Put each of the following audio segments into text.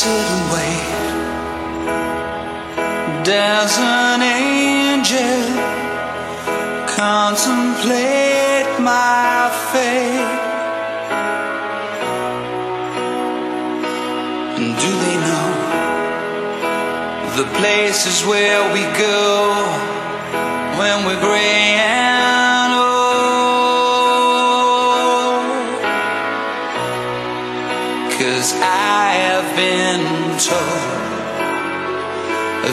sit and wait. There's an angel contemplate my fate. And do they know the places where we go when we're?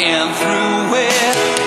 and through it.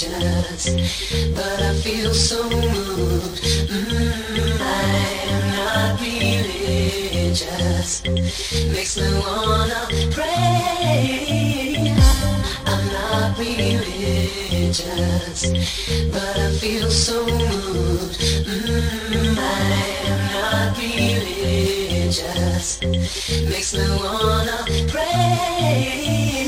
but I feel so moved. Mm, I am not religious, makes me wanna pray. I'm not religious, but I feel so moved. Mm, I am not religious, makes me wanna pray.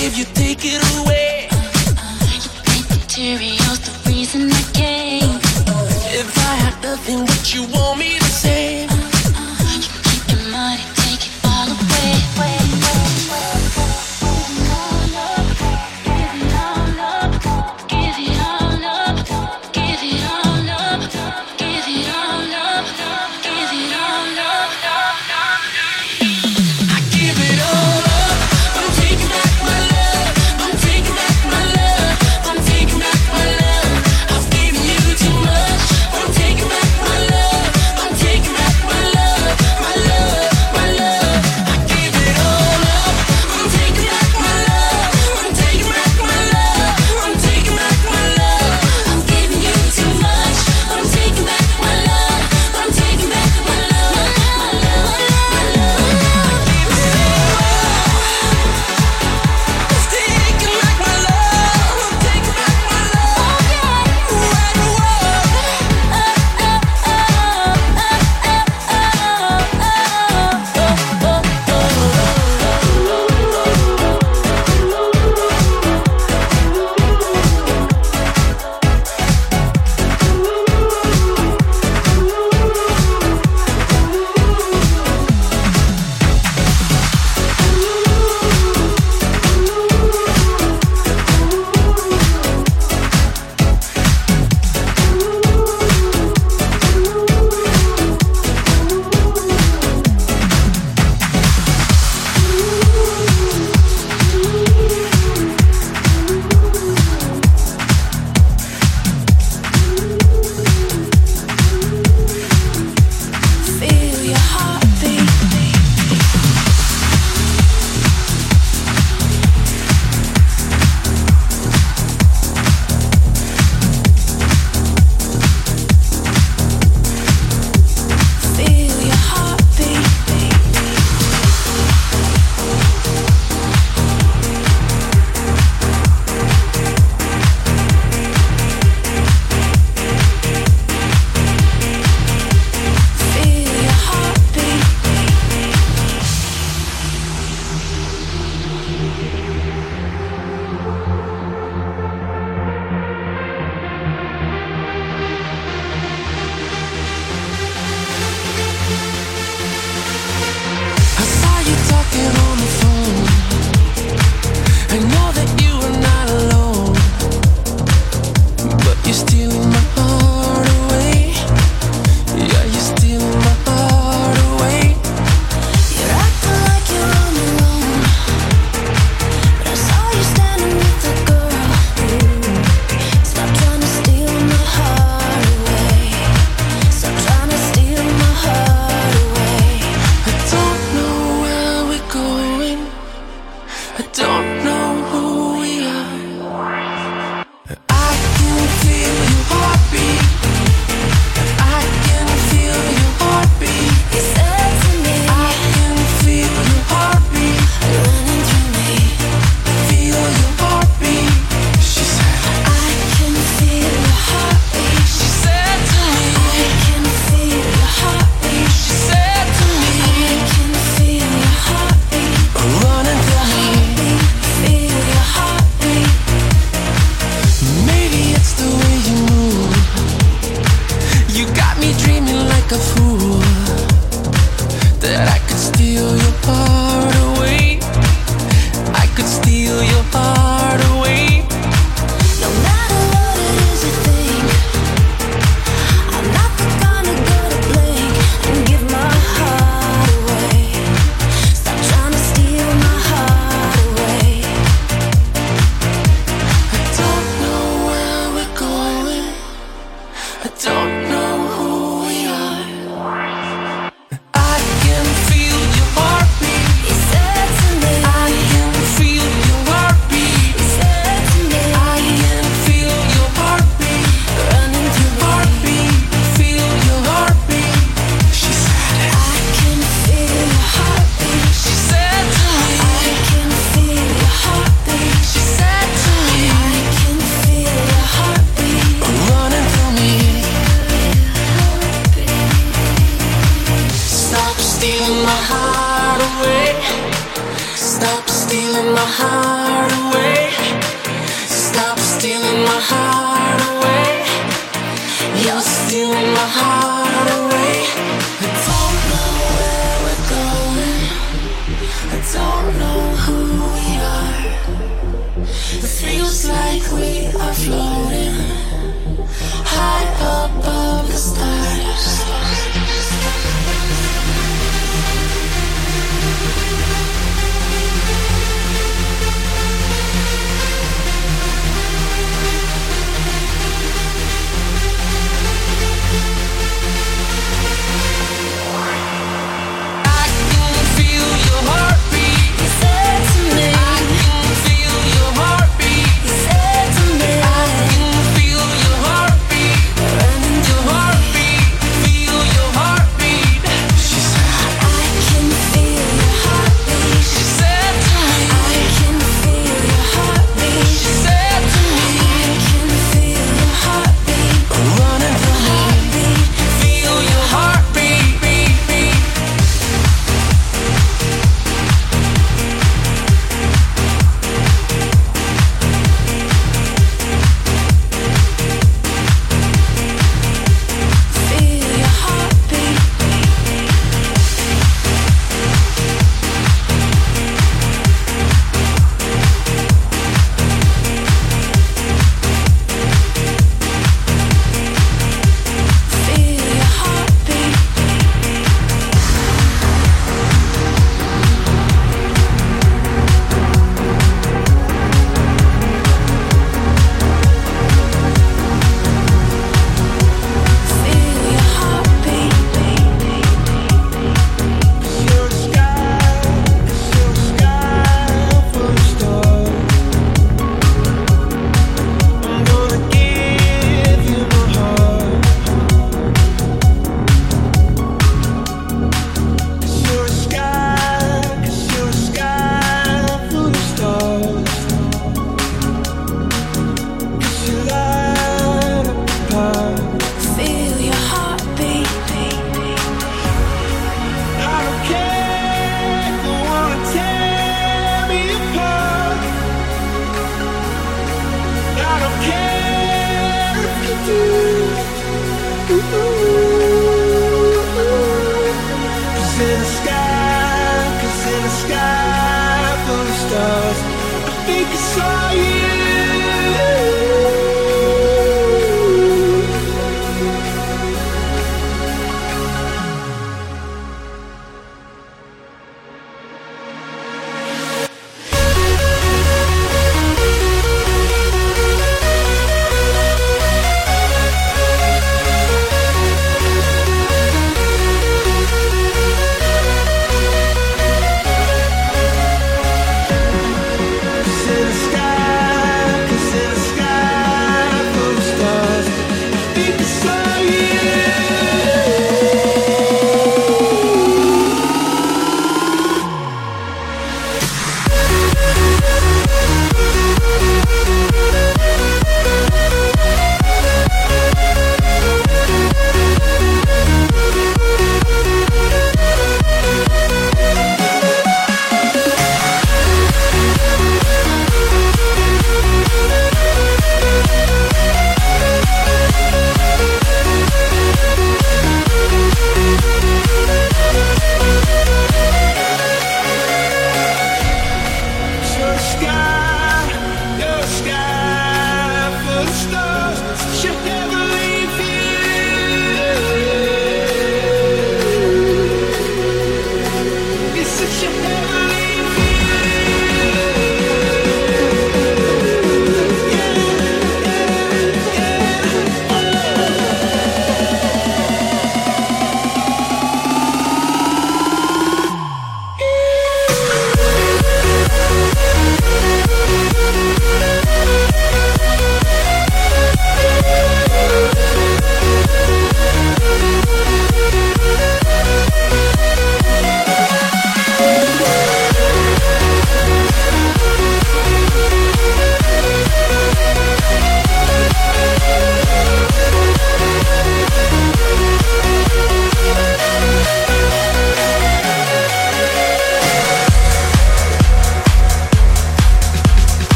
Give you,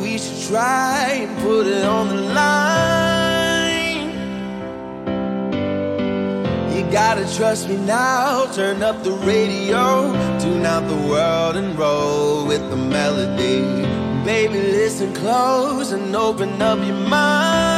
we should try and put it on the line. You gotta trust me now. Turn up the radio, tune out the world, and roll with the melody. Baby, listen close and open up your mind.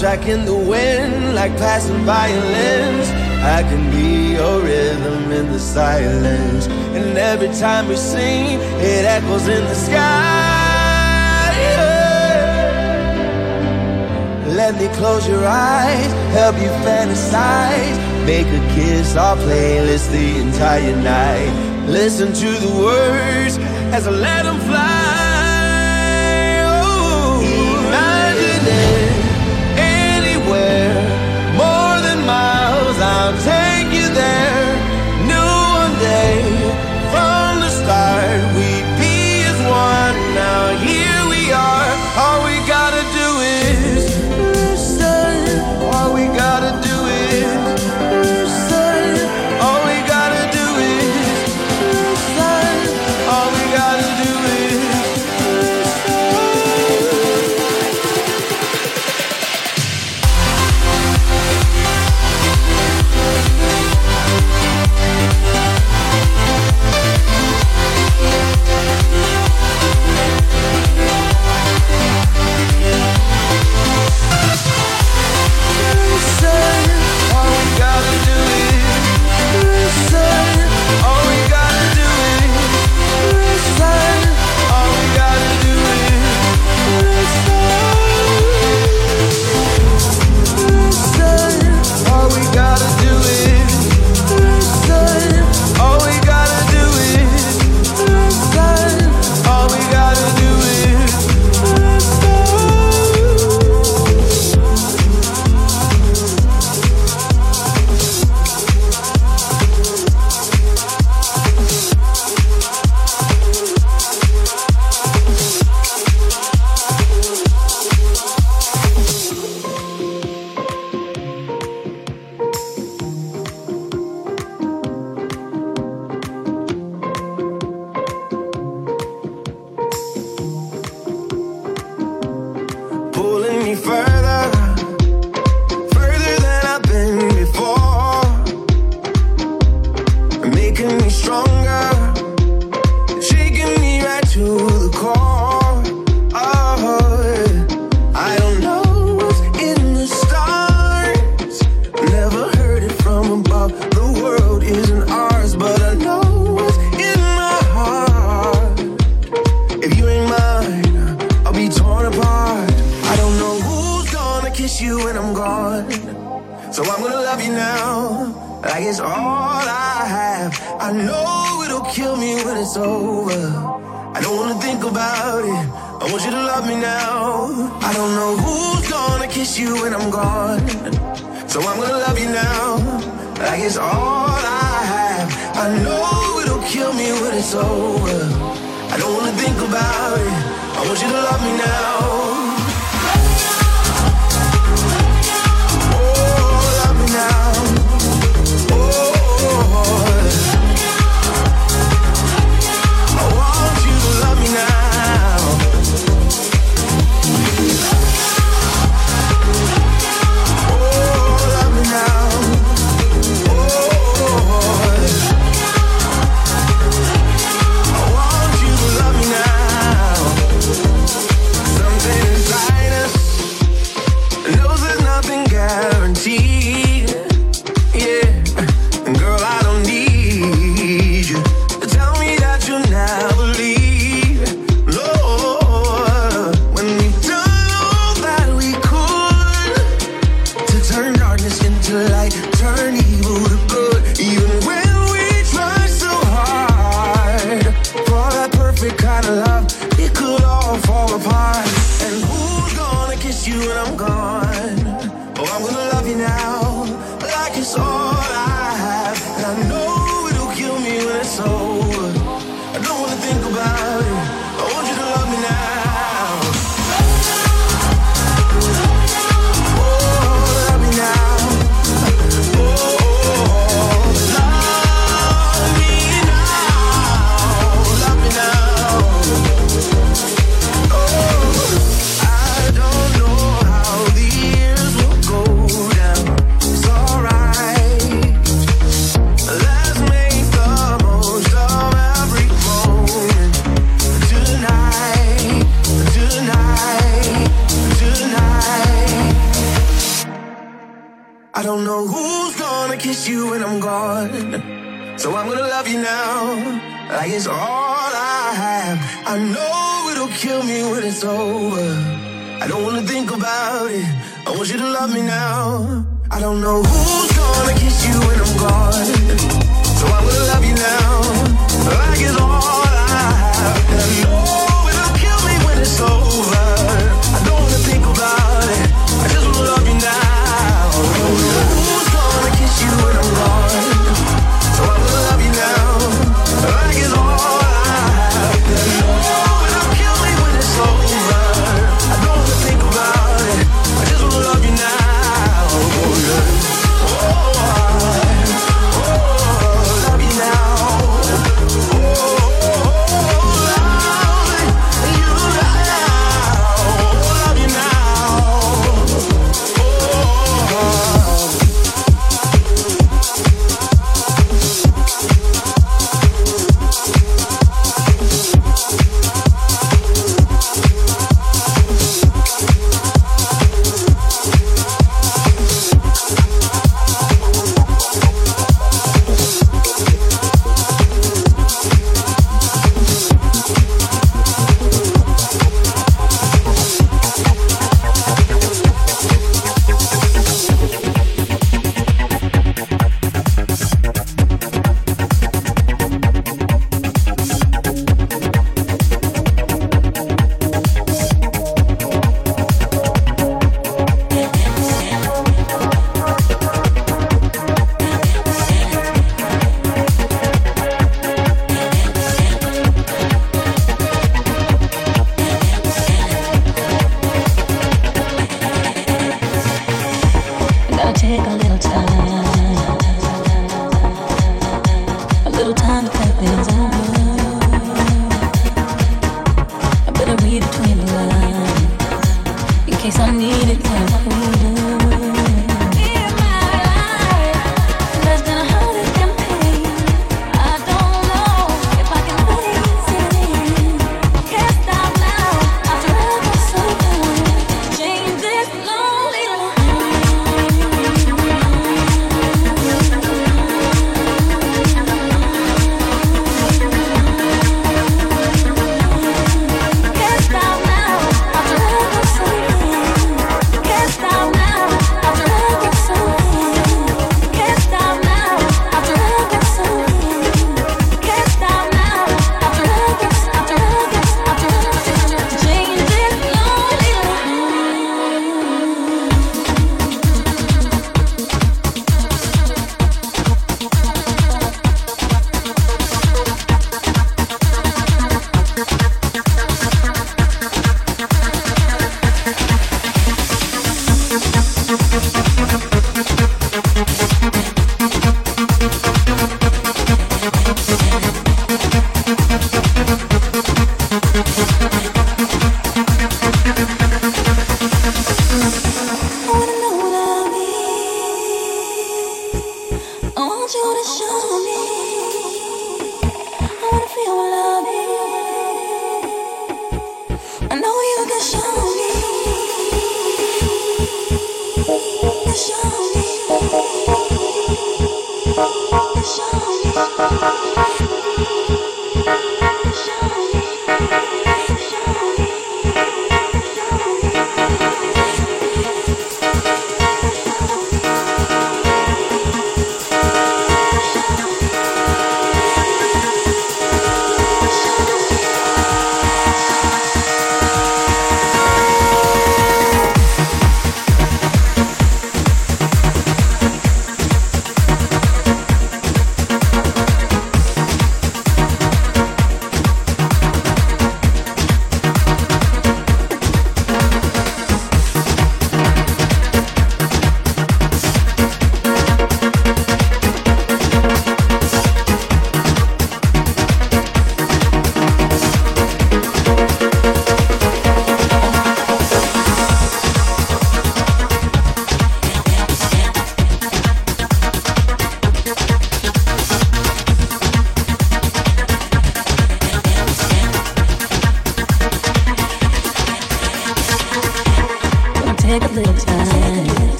track in the wind, like passing violins. I can be your rhythm in the silence. And every time we sing, it echoes in the sky. Let me close your eyes, help you fantasize. Make a kiss our playlist the entire night. Listen to the words as I let them fly.